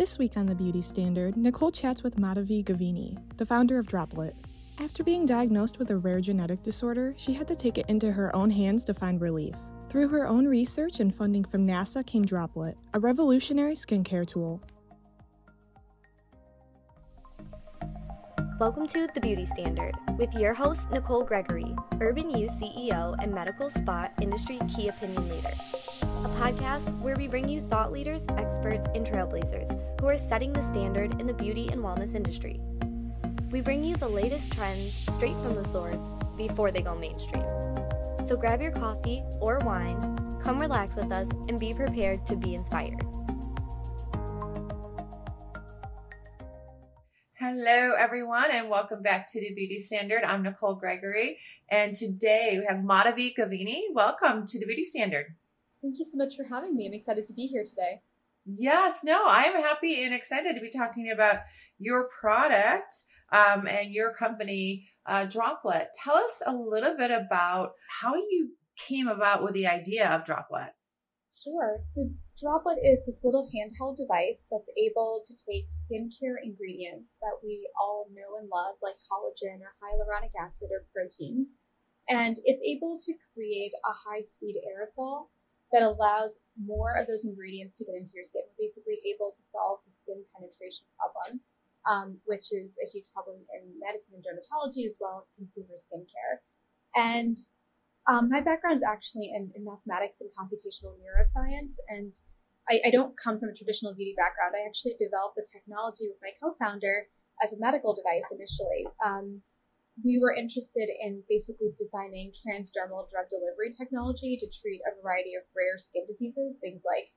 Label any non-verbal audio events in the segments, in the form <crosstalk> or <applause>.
This week on The Beauty Standard, Nicole chats with Madhavi Gavini, the founder of Droplette. After being diagnosed with a rare genetic disorder, she had to take it into her own hands to find relief. Through her own research and funding from NASA came Droplette, a revolutionary skincare tool. Welcome to The Beauty Standard with your host, Nicole Gregory, Urban You CEO and medical spa industry key opinion leader. A podcast where we bring you thought leaders, experts, and trailblazers who are setting the standard in the beauty and wellness industry. We bring you the latest trends straight from the source before they go mainstream. So grab your coffee or wine, come relax with us, and be prepared to be inspired. Hello, everyone, and welcome back to the Beauty Standard. I'm Nicole Gregory, and today we have Madhavi Gavini. Welcome to the Beauty Standard. Thank you so much for having me. I'm excited to be here today. Yes, no, I'm happy and excited to be talking about your product um, and your company, uh, Droplette. Tell us a little bit about how you came about with the idea of Droplette. Sure. So, Droplette is this little handheld device that's able to take skincare ingredients that we all know and love, like collagen or hyaluronic acid or proteins, and it's able to create a high speed aerosol that allows more of those ingredients to get into your skin. We're basically able to solve the skin penetration problem, um, which is a huge problem in medicine and dermatology as well as consumer skincare. And um, my background is actually in, in, mathematics and computational neuroscience, and I, I, don't come from a traditional beauty background. I actually developed the technology with my co-founder as a medical device initially. Um, we were interested in basically designing transdermal drug delivery technology to treat a variety of rare skin diseases, things like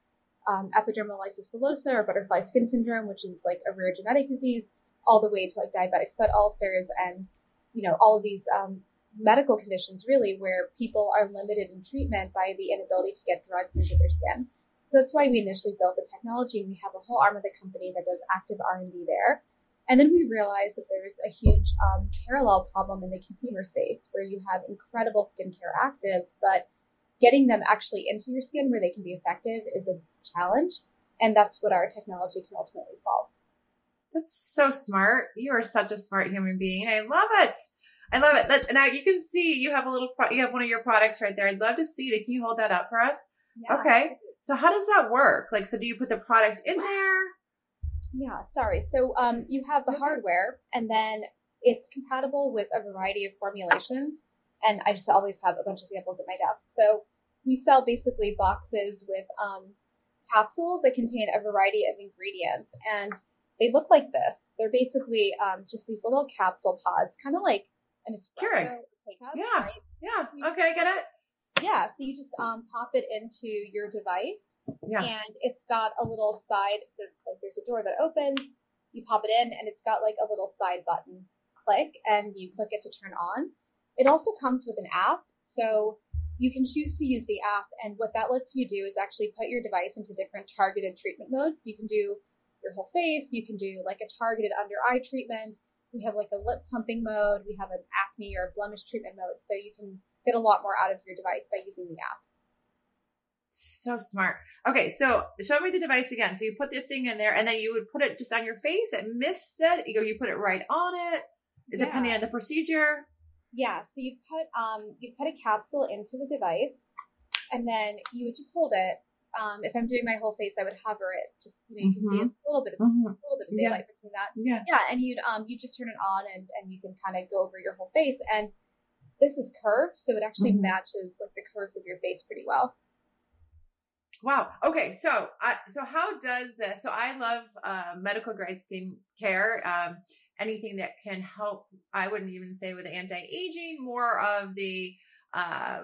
um, epidermolysis bullosa or butterfly skin syndrome, which is like a rare genetic disease, all the way to like diabetic foot ulcers and you know all of these um, medical conditions really where people are limited in treatment by the inability to get drugs into their skin. So that's why we initially built the technology, and we have a whole arm of the company that does active R and D there. And then we realized that there's a huge um, parallel problem in the consumer space where you have incredible skincare actives, but getting them actually into your skin where they can be effective is a challenge. And that's what our technology can ultimately solve. That's so smart. You are such a smart human being. I love it. I love it. That's, now you can see you have a little, you have one of your products right there. I'd love to see it. Can you hold that up for us? Yeah. Okay. So how does that work? Like, so do you put the product in there? Yeah, sorry. So um, you have the hardware, and then it's compatible with a variety of formulations. And I just always have a bunch of samples at my desk. So we sell basically boxes with um, capsules that contain a variety of ingredients, and they look like this. They're basically um, just these little capsule pods, kind of like an espresso. Cup, yeah, right? yeah. Okay, I get it. Yeah, so you just um, pop it into your device, yeah. and it's got a little side. So like, there's a door that opens. You pop it in, and it's got like a little side button. Click, and you click it to turn on. It also comes with an app, so you can choose to use the app. And what that lets you do is actually put your device into different targeted treatment modes. You can do your whole face. You can do like a targeted under eye treatment. We have like a lip plumping mode. We have an acne or blemish treatment mode. So you can get a lot more out of your device by using the app. So smart. Okay, so show me the device again. So you put the thing in there, and then you would put it just on your face. It missed it. You go. You put it right on it, yeah. depending on the procedure. Yeah. So you put um you put a capsule into the device, and then you would just hold it. Um, if I'm doing my whole face, I would hover it. Just you know, you mm-hmm. can see mm-hmm. a little bit of mm-hmm. a little bit of daylight yeah. between that. Yeah. Yeah, and you'd um you just turn it on, and and you can kind of go over your whole face and this is curved, so it actually mm-hmm. matches like the curves of your face pretty well. Wow. Okay. So, I, so how does this? So, I love uh, medical grade skin care. Um, anything that can help. I wouldn't even say with anti aging. More of the uh,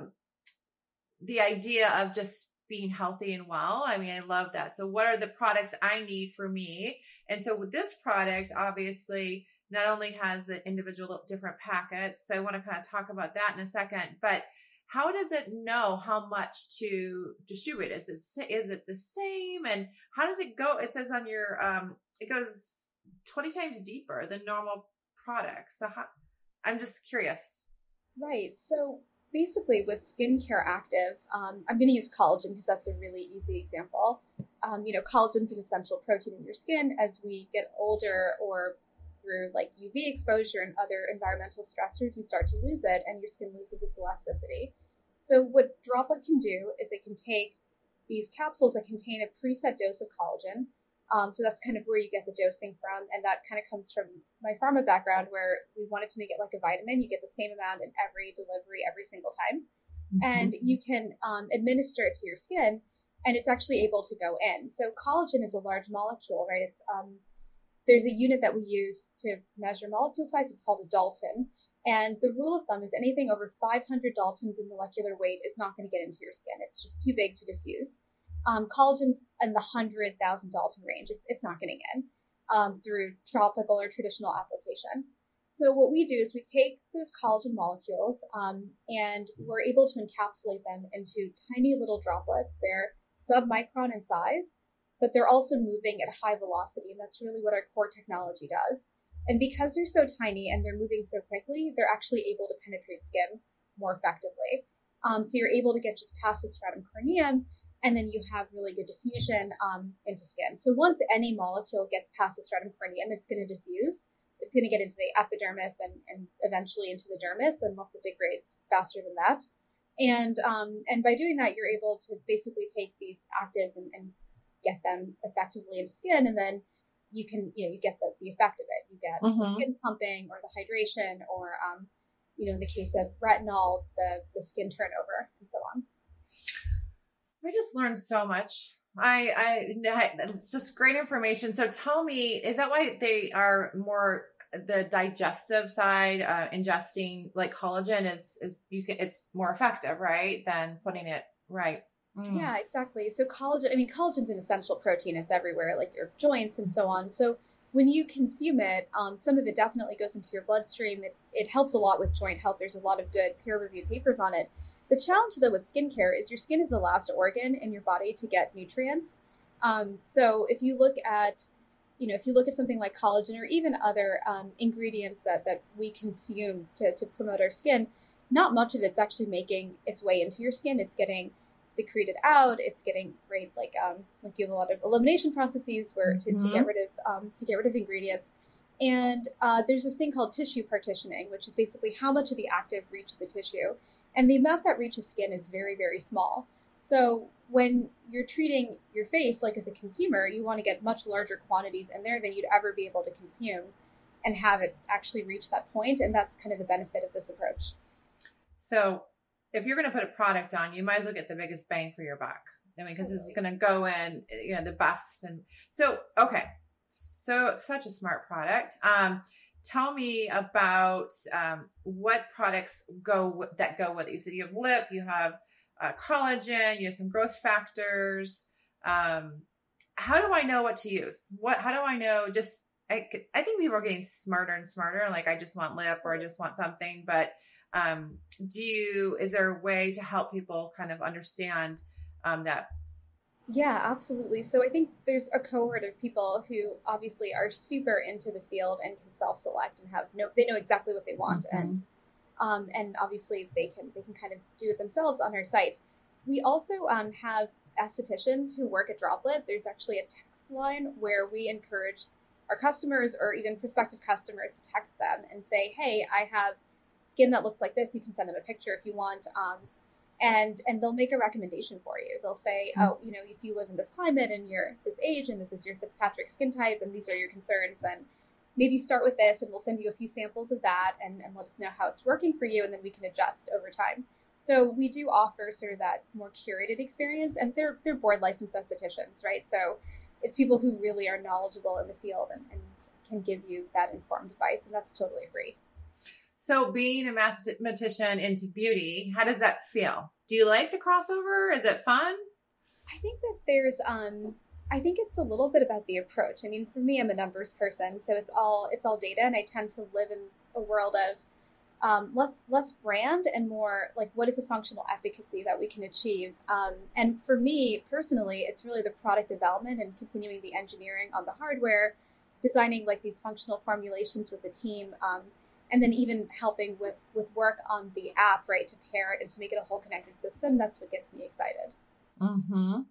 the idea of just being healthy and well. I mean, I love that. So, what are the products I need for me? And so, with this product, obviously, not only has the individual different packets. So I want to kind of talk about that in a second, but how does it know how much to distribute? Is it, is it the same? And how does it go? It says on your, um, it goes 20 times deeper than normal products. So how, I'm just curious. Right. So basically with skincare actives, um, I'm going to use collagen because that's a really easy example. um, you know, collagen's an essential protein in your skin. As we get older or through like UV exposure and other environmental stressors, we start to lose it and your skin loses its elasticity. So what Droplette can do is it can take these capsules that contain a preset dose of collagen. Um, so that's kind of where you get the dosing from. And that kind of comes from my pharma background where we wanted to make it like a vitamin. You get the same amount in every delivery every single time. Mm-hmm. And you can um, administer it to your skin and it's actually able to go in. So collagen is a large molecule, right? It's um, there's a unit that we use to measure molecule size. It's called a Dalton. And the rule of thumb is anything over 500 Daltons in molecular weight is not going to get into your skin. It's just too big to diffuse. Um, collagen's in the 100,000 Dalton range. It's, it's not getting in um, through topical or traditional application. So what we do is we take those collagen molecules um, and we're able to encapsulate them into tiny little droplets. They're submicron in size, but they're also moving at high velocity. And that's really what our core technology does. And because they're so tiny and they're moving so quickly, they're actually able to penetrate skin more effectively. Um, so you're able to get just past the stratum corneum, and then you have really good diffusion um, into skin. So once any molecule gets past the stratum corneum, it's going to diffuse. It's going to get into the epidermis and, and eventually into the dermis, unless it degrades faster than that. And um, and by doing that, you're able to basically take these actives and, and get them effectively into skin, and then you can you know you get the, the effect of it. You get mm-hmm. skin plumping or the hydration, or um, you know in the case of retinol, the the skin turnover and so on. I just learned so much. I, I, it's just great information. So tell me, is that why they are more the digestive side, uh, ingesting like collagen is, is you can, it's more effective, right? Than putting it right. Mm. Yeah, exactly. So collagen, I mean, collagen's an essential protein. It's everywhere, like your joints and so on. So when you consume it, um, some of it definitely goes into your bloodstream. It, it helps a lot with joint health. There's a lot of good peer reviewed papers on it. The challenge, though, with skincare is your skin is the last organ in your body to get nutrients. Um, so if you look at you know, if you look at something like collagen or even other um, ingredients that, that we consume to, to promote our skin, not much of it's actually making its way into your skin. It's getting secreted out. It's getting great, like um, like you have a lot of elimination processes where to, mm-hmm. to get rid of um, to get rid of ingredients. And uh, there's this thing called tissue partitioning, which is basically how much of the active reaches a tissue, and the amount that reaches skin is very very small. So when you're treating your face like as a consumer, you want to get much larger quantities in there than you'd ever be able to consume and have it actually reach that point. And that's kind of the benefit of this approach. So if you're going to put a product on, you might as well get the biggest bang for your buck. I mean, because it's going to go in, you know, the best. And so, okay. So such a smart product. Um, tell me about um, what products go that go with it. You said you have lip, you have uh, collagen, you have some growth factors. Um, how do I know what to use? What, how do I know? Just, I, I think people are getting smarter and smarter. Like I just want lip or I just want something, but, um, do you, is there a way to help people kind of understand, um, that? Yeah, absolutely. So I think there's a cohort of people who obviously are super into the field and can self-select and have no, they know exactly what they want. Mm-hmm. And um, and obviously they can they can kind of do it themselves on our site. We also um, have estheticians who work at Droplette. There's actually a text line where we encourage our customers or even prospective customers to text them and say, "Hey, I have skin that looks like this. You can send them a picture if you want." Um, and and they'll make a recommendation for you. They'll say, mm-hmm. "Oh, you know, if you live in this climate and you're this age and this is your Fitzpatrick skin type and these are your concerns, then maybe start with this and we'll send you a few samples of that and, and let us know how it's working for you and then we can adjust over time. So we do offer sort of that more curated experience and they're they're board licensed estheticians, right? So it's people who really are knowledgeable in the field and, and can give you that informed advice and that's totally free. So being a mathematician into beauty, how does that feel? Do you like the crossover? Is it fun? I think that there's um I think it's a little bit about the approach. I mean, for me, I'm a numbers person, so it's all it's all data, and I tend to live in a world of um, less less brand and more like what is a functional efficacy that we can achieve. Um, and for me personally, it's really the product development and continuing the engineering on the hardware, designing like these functional formulations with the team, um, and then even helping with with work on the app, right, to pair it and to make it a whole connected system. That's what gets me excited. Hmm.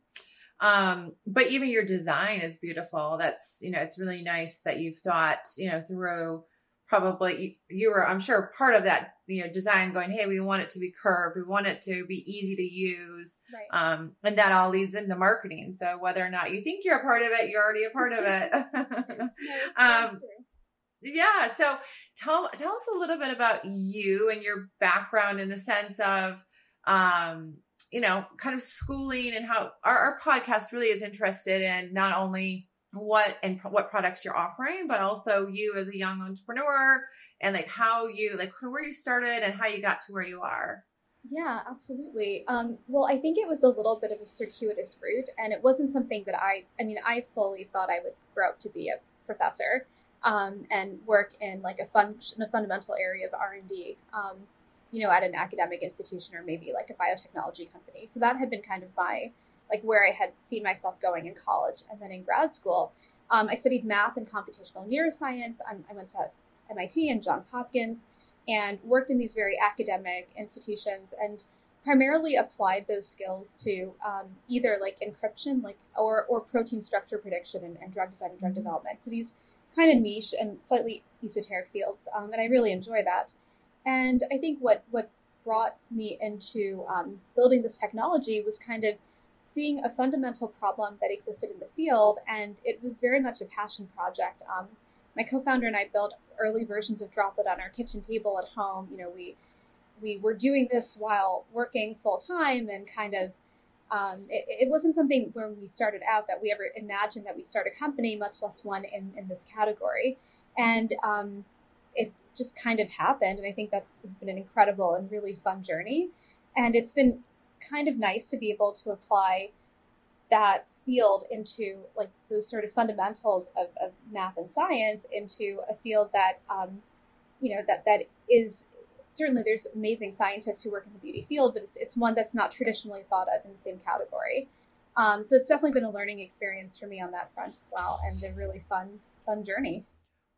Um, but even your design is beautiful. That's, you know, it's really nice that you've thought, you know, through probably you were, I'm sure, part of that, you know, design going, hey, we want it to be curved, we want it to be easy to use. Right. Um, and that all leads into marketing. So whether or not you think you're a part of it, you're already a part of it. <laughs> <laughs> um, yeah. So tell tell us a little bit about you and your background in the sense of um, you know, kind of schooling and how our, our podcast really is interested in not only what and pro- what products you're offering, but also you as a young entrepreneur and like how you like where you started and how you got to where you are. Yeah, absolutely. Um, well, I think it was a little bit of a circuitous route, and it wasn't something that I. I mean, I fully thought I would grow up to be a professor um, and work in like a fun, a fundamental area of R and D. Um, you know, at an academic institution or maybe like a biotechnology company. So that had been kind of my like where I had seen myself going in college, and then in grad school, um, I studied math and computational neuroscience. I'm, I went to MIT and Johns Hopkins, and worked in these very academic institutions and primarily applied those skills to um, either like encryption like or, or protein structure prediction and, and drug design and drug mm-hmm. development so these kind of niche and slightly esoteric fields, um, and I really enjoy that. And I think what what brought me into um, building this technology was kind of seeing a fundamental problem that existed in the field, and it was very much a passion project. Um, my co-founder and I built early versions of Droplette on our kitchen table at home. You know, we we were doing this while working full time and kind of um, it, it, wasn't something when we started out that we ever imagined that we'd start a company, much less one in, in this category. And um, it just kind of happened. And I think that has been an incredible and really fun journey. And it's been kind of nice to be able to apply that field into like those sort of fundamentals of, of math and science into a field that, um, you know, that, that is certainly there's amazing scientists who work in the beauty field, but it's it's one that's not traditionally thought of in the same category. Um, so it's definitely been a learning experience for me on that front as well, and a really fun fun journey.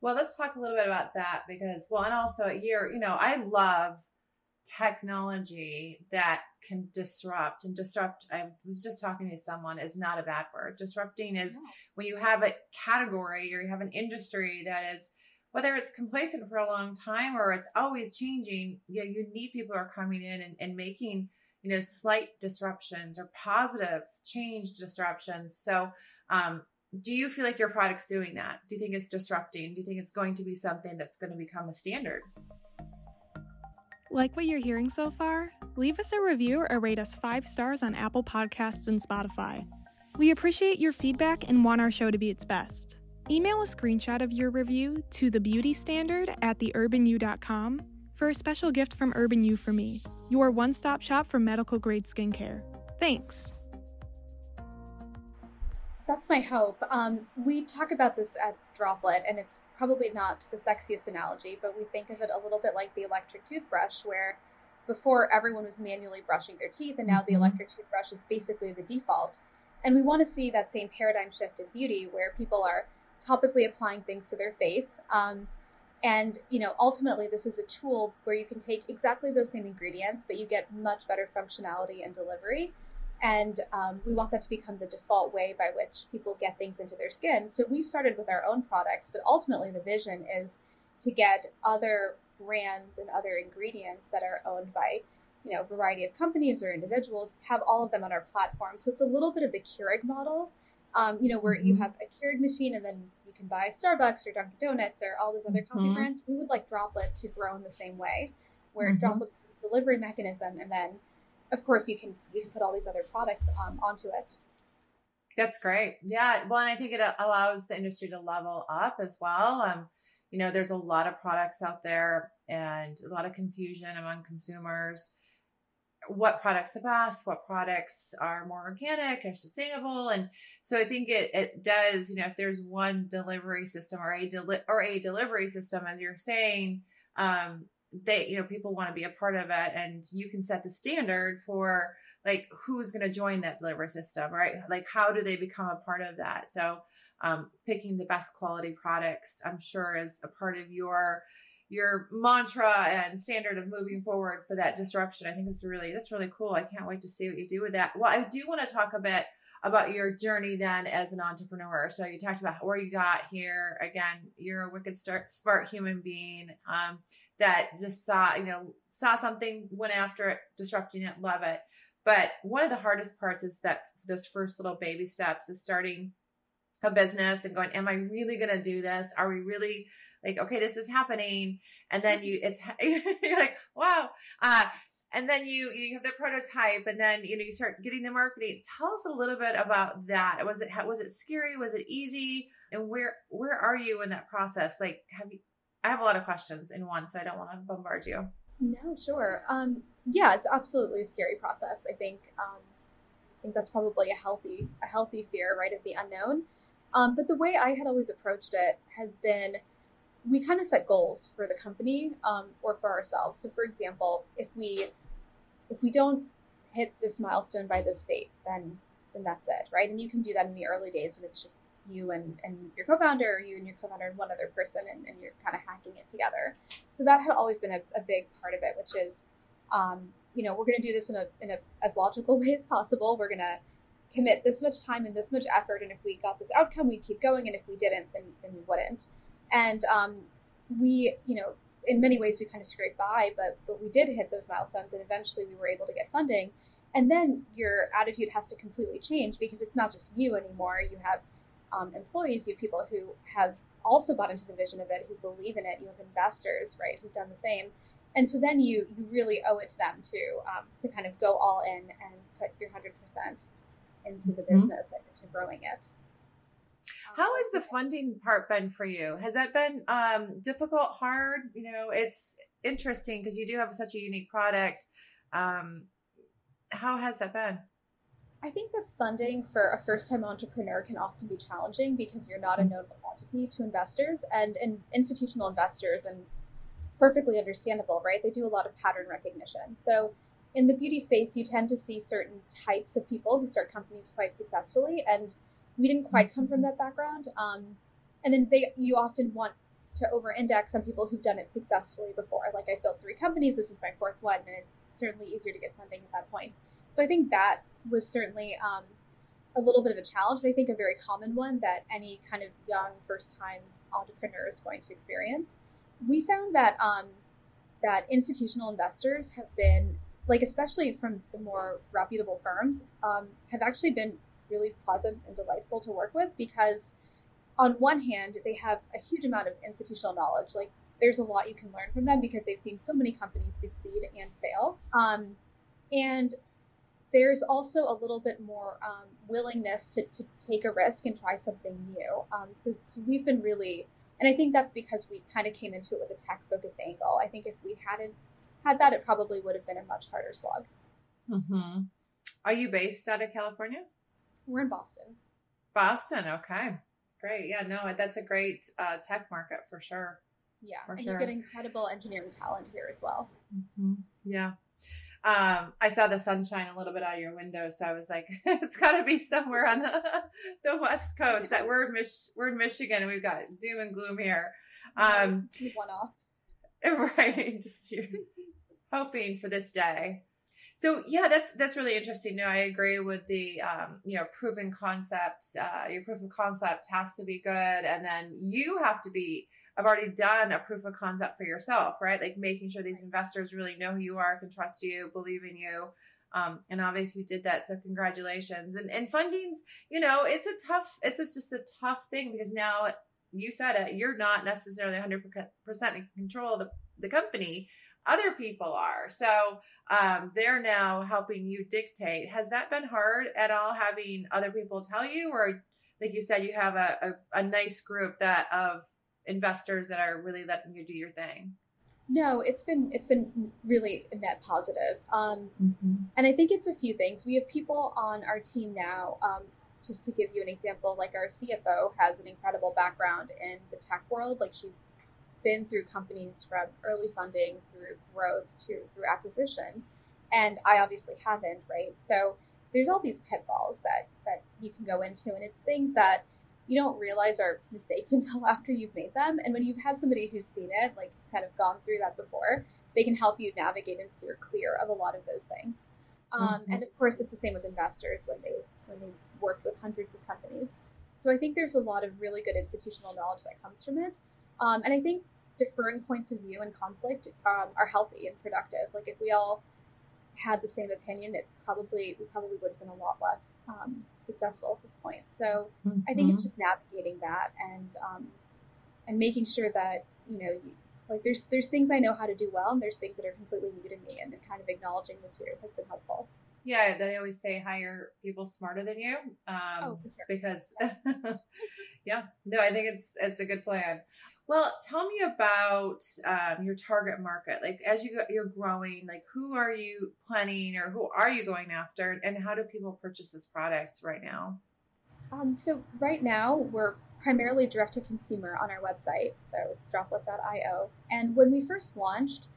Well, let's talk a little bit about that because well, and also you're you know I love technology that can disrupt and disrupt i was just talking to someone is not a bad word disrupting is when you have a category or you have an industry that is whether it's complacent for a long time or it's always changing, you, know, you need people who are coming in and, and making, you know, slight disruptions or positive change disruptions. So, um, do you feel like your product's doing that? Do you think it's disrupting? Do you think it's going to be something that's going to become a standard? Like what you're hearing so far? Leave us a review or rate us five stars on Apple Podcasts and Spotify. We appreciate your feedback and want our show to be its best. Email a screenshot of your review to thebeautystandard at theurbanyou.com for a special gift from Urban You for me, your one stop shop for medical grade skincare. Thanks. That's my hope. Um, we talk about this at Droplette, and it's probably not the sexiest analogy, but we think of it a little bit like the electric toothbrush, where before everyone was manually brushing their teeth, and now mm-hmm. the electric toothbrush is basically the default. And we want to see that same paradigm shift in beauty where people are topically applying things to their face. Um, and you know, ultimately, this is a tool where you can take exactly those same ingredients, but you get much better functionality and delivery. And um, we want that to become the default way by which people get things into their skin. So we started with our own products, but ultimately, the vision is to get other brands and other ingredients that are owned by you know a variety of companies or individuals have all of them on our platform. So it's a little bit of the Keurig model um, you know, where mm-hmm. you have a Keurig machine and then you can buy Starbucks or Dunkin' Donuts or all those other coffee mm-hmm. brands. We would like Droplette to grow in the same way, where mm-hmm. Droplette's this delivery mechanism, and then, of course, you can you can put all these other products um, onto it. That's great. Yeah. Well, and I think it allows the industry to level up as well. Um, you know, there's a lot of products out there and a lot of confusion among consumers what products the best, what products are more organic and sustainable. And so I think it, it does, you know, if there's one delivery system or a deli- or a delivery system, as you're saying, um, they, you know, people want to be a part of it and you can set the standard for like who's going to join that delivery system, right? Like how do they become a part of that? So, um, picking the best quality products, I'm sure is a part of your, your mantra and standard of moving forward for that disruption. I think is really that's really cool. I can't wait to see what you do with that. Well, I do want to talk a bit about your journey then as an entrepreneur. So you talked about where you got here. Again, you're a wicked start, smart human being um, that just saw, you know, saw something, went after it, disrupting it, love it. But one of the hardest parts is that those first little baby steps is starting a business and going, am I really going to do this? Are we really like, okay, this is happening. And then you, it's, <laughs> <laughs> you're like, wow. Uh, and then you you have the prototype and then you know you start getting the marketing. Tell us a little bit about that. Was it was it scary? Was it easy? And where where are you in that process? Like have you i have a lot of questions in one so i don't want to bombard you. No sure. Um yeah it's absolutely a scary process i think. Um i think that's probably a healthy a healthy fear right of the unknown. Um but the way i had always approached it has been we kind of set goals for the company um, or for ourselves. So, for example, if we if we don't hit this milestone by this date, then then that's it, right? And you can do that in the early days when it's just you and, and your co-founder or you and your co-founder and one other person and, and you're kind of hacking it together. So that had always been a, a big part of it, which is, um, you know, we're going to do this in a, in a as logical <laughs> way as possible. We're going to commit this much time and this much effort. And if we got this outcome, we'd keep going. And if we didn't, then, then we wouldn't. And um, we, you know, in many ways we kind of scraped by, but but we did hit those milestones, and eventually we were able to get funding. And then your attitude has to completely change because it's not just you anymore. You have um, employees, you have people who have also bought into the vision of it, who believe in it. You have investors, right, who've done the same. And so then you you really owe it to them to um, to kind of go all in and put your hundred percent into the mm-hmm. business and into growing it. How has the funding part been for you? Has that been um, difficult, hard? You know, it's interesting because you do have such a unique product. Um, how has that been? I think that funding for a first time entrepreneur can often be challenging because you're not a known quantity to investors and, and institutional investors, and it's perfectly understandable, right? They do a lot of pattern recognition. So in the beauty space, you tend to see certain types of people who start companies quite successfully and we didn't quite come from that background. Um, and then they, you often want to over index on people who've done it successfully before. Like I've built three companies. This is my fourth one, and it's certainly easier to get funding at that point. So I think that was certainly um, a little bit of a challenge, but I think a very common one that any kind of young first time entrepreneur is going to experience. We found that um, that institutional investors have been like, especially from the more reputable firms, um, have actually been really pleasant and delightful to work with because on one hand they have a huge amount of institutional knowledge. Like there's a lot you can learn from them because they've seen so many companies succeed and fail. Um, and there's also a little bit more um, willingness to, to, take a risk and try something new. Um, so, so we've been really and i think that's because we kind of came into it with a tech focused angle. I think if we hadn't had that it probably would have been a much harder slog. Mm-hmm. are you based out of california we're in Boston. Boston, okay. Great. Yeah, no, that's a great uh, tech market for sure. Yeah, for and sure. you get incredible engineering talent here as well. Mm-hmm. Yeah. Um, I saw the sunshine a little bit out of your window, so I was like, <laughs> it's got to be somewhere on the, <laughs> the west coast. That we're in Mich- we're in Michigan, and we've got doom and gloom here. Um, one off, <laughs> right? Just hoping for this day. So yeah, that's that's really interesting. No, I agree with the um, you know proven concept. Uh, your proof of concept has to be good, and then you have to be. I've already done a proof of concept for yourself, right? Like making sure these investors really know who you are, can trust you, believe in you. Um, and obviously you did that, so congratulations. And and funding's, you know, it's a tough, it's just a tough thing because now you said it, you're not necessarily 100% in control of the, the company other people are. So um, they're now helping you dictate. Has that been hard at all having other people tell you, or like you said, you have a, a, a nice group that of investors that are really letting you do your thing? No, it's been it's been really net positive, um, mm-hmm. and I think it's a few things. We have people on our team now. Um, just to give you an example, like our CFO has an incredible background in the tech world. Like she's been through companies from early funding through growth to through acquisition and i obviously haven't right so there's all these pitfalls that that you can go into and it's things that you don't realize are mistakes <laughs> until after you've made them and when you've had somebody who's seen it like has kind of gone through that before they can help you navigate and steer clear of a lot of those things um, mm-hmm. and of course it's the same with investors when they when they worked with hundreds of companies. So I think there's a lot of really good institutional knowledge that comes from it. Um, and I think differing points of view and conflict um, are healthy and productive. Like if we all had the same opinion, it probably we probably would have been a lot less um, successful at this point. So mm-hmm. I think it's mm-hmm. just navigating that and um, and making sure that you know you, like there's there's things I know how to do well, and there's things that are completely new to me, and then kind of acknowledging the two has been helpful. Yeah, they always say hire people smarter than you. Um, oh, sure. Because, <laughs> yeah, no, I think it's it's a good plan. Well, tell me about um, your target market. Like as you go, you're growing, like who are you planning or who are you going after, and how do people purchase this product right now? Um, so right now we're primarily direct to consumer on our website. So it's droplette.io. And when we first launched,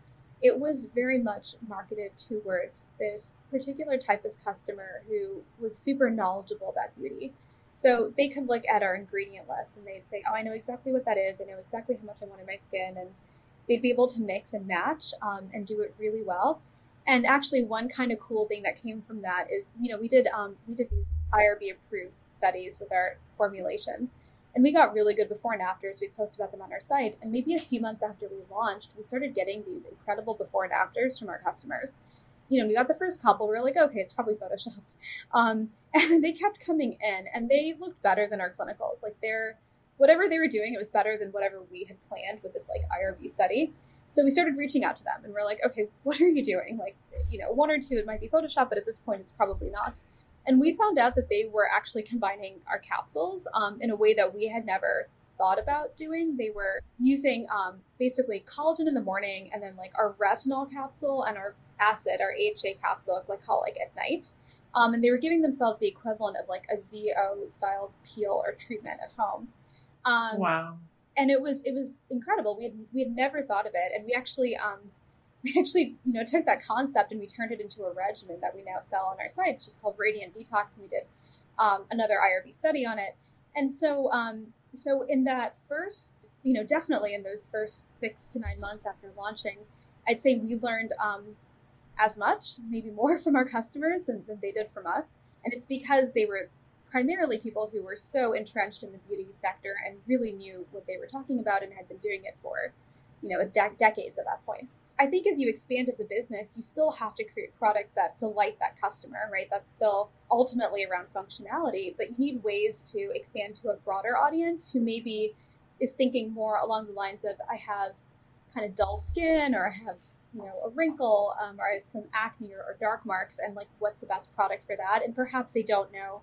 it was very much marketed towards this particular type of customer who was super knowledgeable about beauty. So they could look at our ingredient list and they'd say, Oh, I know exactly what that is. I know exactly how much I want in my skin. And they'd be able to mix and match um, and do it really well. And actually, one kind of cool thing that came from that is, you know, we did um, we did these IRB approved studies with our formulations, and we got really good before and afters. We post about them on our site. And maybe a few months after we launched, we started getting these incredible before and afters from our customers. You know, we got the first couple. We were like, okay, it's probably photoshopped. Um, <laughs> and they kept coming in, and they looked better than our clinicals. Like they're whatever they were doing, it was better than whatever we had planned with this like IRB study. So we started reaching out to them, and we're like, okay, <laughs> what are you doing? Like, you know, one or two, it might be Photoshop, but at this point, it's probably not. And we found out that they were actually combining our capsules um, in a way that we had never thought about doing. They were using um, basically collagen in the morning and then like our retinol capsule and our acid, our AHA capsule, glycolic at night. Um, and they were giving themselves the equivalent of like a ZO style peel or treatment at home. Um, wow. And it was it was incredible. We had we had never thought of it, and we actually um, <laughs> we actually, you know, took that concept and we turned it into a regimen that we now sell on our site, which is called Radiant Detox, and we did um, another IRB study on it. And so, um, so in that first, you know, definitely in those first six to nine months after launching, I'd say we learned um, as much, maybe more <laughs> from our customers than, than they did from us. And it's because they were primarily people who were so entrenched in the beauty sector and really knew what they were talking about and had been doing it for, you know, de- decades at that point. I think as you expand as a business, you still have to create products that delight that customer, right? That's still ultimately around functionality, but you need ways to expand to a broader audience who maybe is thinking more along the lines of I have kind of dull skin or I have you know a wrinkle um, or I have some acne or, or dark marks and like what's the best product for that and perhaps they don't know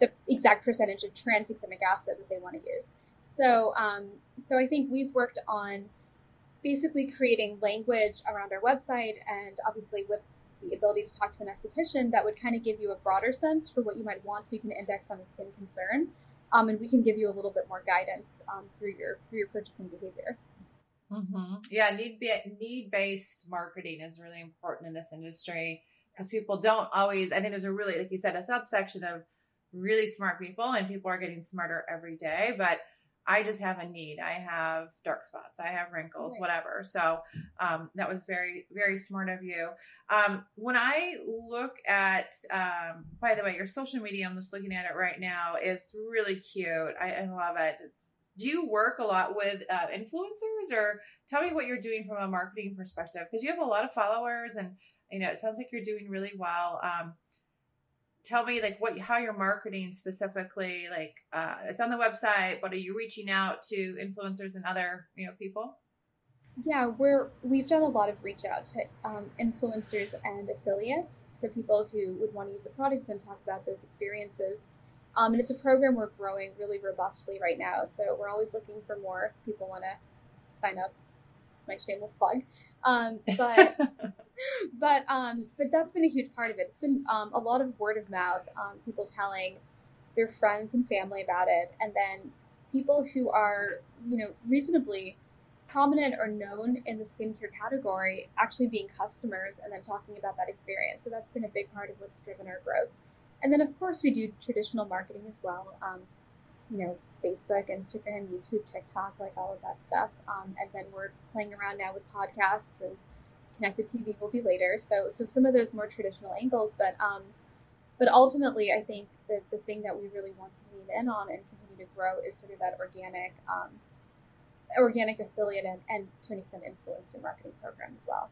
the exact percentage of tranexamic acid that they want to use so um, so I think we've worked on basically creating language around our website and obviously with the ability to talk to an esthetician that would kind of give you a broader sense for what you might want so you can index on a skin concern. Um, and we can give you a little bit more guidance um, through your through your purchasing behavior. Mm-hmm. Yeah, need need based marketing is really important in this industry because people don't always. I think there's a really, like you said, a subsection of really smart people, and people are getting smarter every day. But I just have a need. I have dark spots. I have wrinkles, right. whatever. So um, that was very, very smart of you. Um, when I look at, um, by the way, your social media, I'm just looking at it right now, is really cute. I, I love it. It's, do you work a lot with uh, influencers or tell me what you're doing from a marketing perspective? Because you have a lot of followers and, you know, it sounds like you're doing really well. Um, tell me like what how you're marketing specifically like uh, it's on the website but are you reaching out to influencers and other you know people? Yeah we're we've done a lot of reach out to um, influencers and affiliates so people who would want to use the product and talk about those experiences. Um, and it's a program we're growing really robustly right now so we're always looking for more. If people want to sign up it's my shameless plug um, <laughs> but but um, but that's been a huge part of it. It's been um, a lot of word of mouth, um, people telling their friends and family about it, and then people who are you know reasonably prominent or known in the skincare category actually being customers and then talking about that experience. So that's been a big part of what's driven our growth. And then of course we do traditional marketing as well. Um, you know, Facebook, Instagram, YouTube, TikTok, like all of that stuff. Um, and then we're playing around now with podcasts and connected TV will be later. So, so some of those more traditional angles, but, um, But ultimately, I think that the thing that we really want to lean in on and continue to grow is sort of that organic, um, organic affiliate and, and to an extent influencer marketing program as well.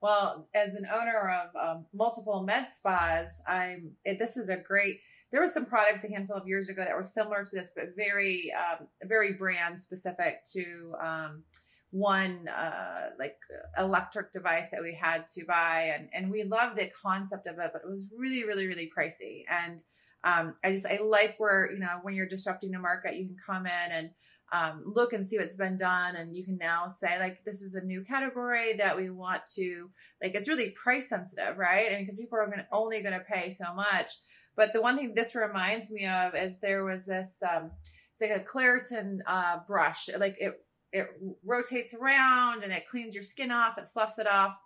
Well, as an owner of um, multiple med spas, I'm. It, this is a great. There were some products a handful of years ago that were similar to this, but very, um, very brand specific to um, one uh, like electric device that we had to buy, and and we loved the concept of it, but it was really, really, really pricey. And um, I just I like where you know when you're disrupting the market, you can come in and um, look and see what's been done and you can now say like this is a new category that we want to like it's really price sensitive right I mean because people are gonna, only going to pay so much but the one thing this reminds me of is there was this um it's like a Clarisonic uh brush like it it rotates around and it cleans your skin off it sloughs it off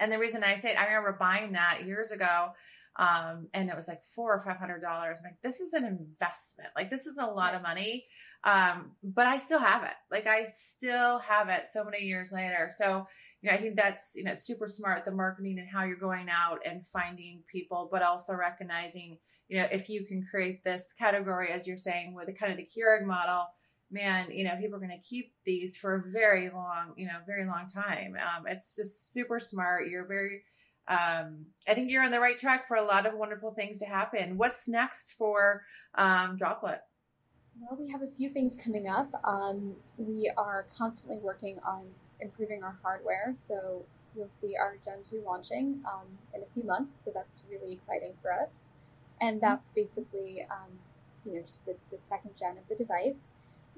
and the reason I say it I remember buying that years ago um, and it was like four or five hundred dollars. Like this is an investment. Like this is a lot of money. Um, but I still have it. Like I still have it so many years later. So you know, I think that's you know super smart the marketing and how you're going out and finding people, but also recognizing you know if you can create this category as you're saying with the kind of the Keurig model. Man, you know, people are going to keep these for a very long, you know, very long time. Um, it's just super smart. You're very, um, I think you're on the right track for a lot of wonderful things to happen. What's next for um, Droplette? Well, we have a few things coming up. Um, we are constantly working on improving our hardware, so you'll see our Gen 2 launching um, in a few months, so that's really exciting for us. And that's basically, um, you know, just the, the second gen of the device.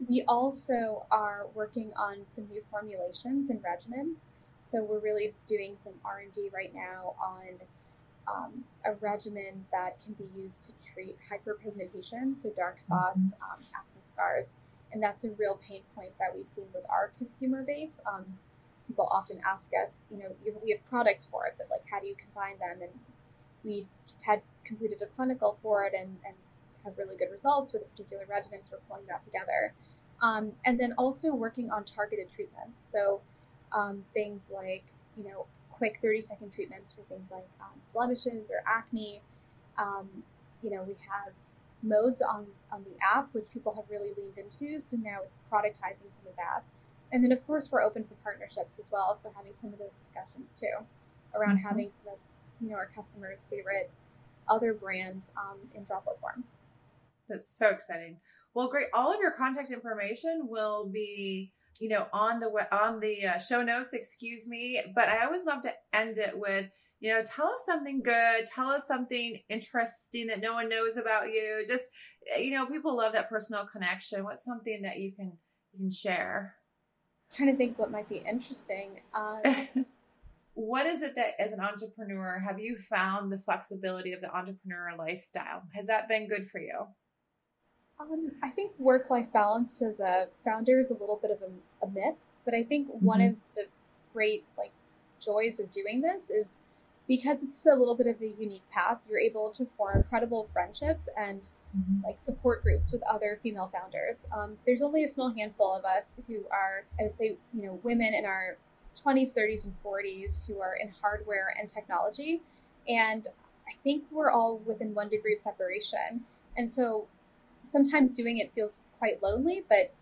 We also are working on some new formulations and regimens. So we're really doing some R&D right now on um, a regimen that can be used to treat hyperpigmentation, so dark spots, mm-hmm. um, acne scars, and that's a real pain point that we've seen with our consumer base. Um, people often ask us, you know, we have products for it, but like, how do you combine them? And we had completed a clinical for it and, and have really good results with a particular regimen, so we're pulling that together. Um, and then also working on targeted treatments. So um, things like, you know, quick 30 second treatments for things like um, blemishes or acne. Um, you know, we have modes on, on the app, which people have really leaned into. So now it's productizing some of that. And then, of course, we're open for partnerships as well. So having some of those discussions too around mm-hmm. having some of, you know, our customers' favorite other brands um, in droplet form. That's so exciting. Well, great. All of your contact information will be you know, on the on the uh, show notes. Excuse me, but I always love to end it with, you know, tell us something good, tell us something interesting that no one knows about you. Just, eh, you know, people love that personal connection. What's something that you can you can share? I'm trying to think what might be interesting. Um... <laughs> what is it that as an entrepreneur have you found the flexibility of the entrepreneur lifestyle has that been good for you um, I think work life balance as a founder is a little bit of a, a myth, but I think mm-hmm. one of the great like joys of doing this is because it's a little bit of a unique path, you're able to form incredible friendships and mm-hmm. like support groups with other female founders. Um, there's only a small handful of us who are, I would say, you know, women in our 20s, 30s, and 40s who are in hardware and technology. And I think we're all within one degree of separation. And so sometimes doing it feels quite lonely, but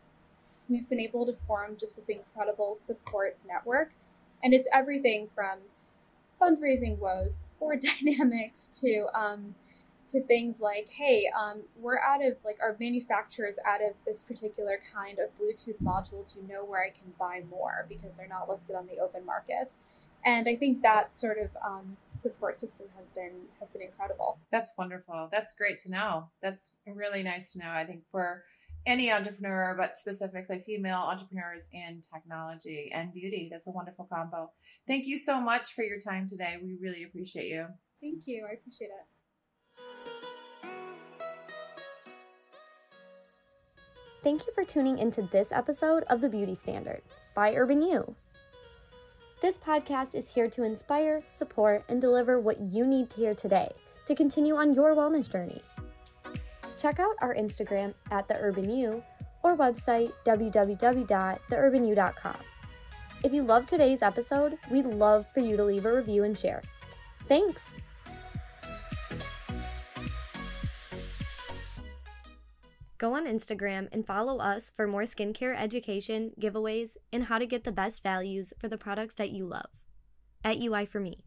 we've been able to form just this incredible support network. And it's everything from fundraising woes, board <laughs> dynamics to um, to things like, hey, um, we're out of like our manufacturers out of this particular kind of Bluetooth module. Do you know where I can buy more because they're not listed on the open market? And I think that sort of um, support system has been has been incredible. That's wonderful. That's great to know. That's really nice to know. I think for any entrepreneur, but specifically female entrepreneurs in technology and beauty, that's a wonderful combo. Thank you so much for your time today. We really appreciate you. Thank you. I appreciate it. Thank you for tuning into this episode of The Beauty Standard by Urban You. This podcast is here to inspire, support, and deliver what you need to hear today to continue on your wellness journey. Check out our Instagram at The Urban You or website www.theurbanyou.com. If you love today's episode, we'd love for you to leave a review and share. Thanks! Go on Instagram and follow us for more skincare education, giveaways, and how to get the best values for the products that you love. At UI for Me.